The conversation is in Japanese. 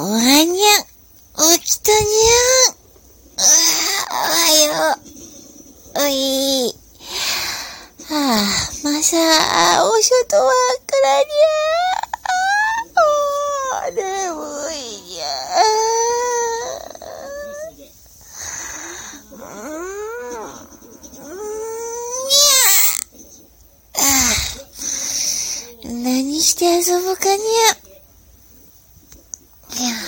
おはにゃん、起きたにゃん。あおはよう。おい。はあ、まさ、おしょとわからにゃ。お眠いにゃ。うんにゃ。あ何して遊ぶかにゃ。Yeah.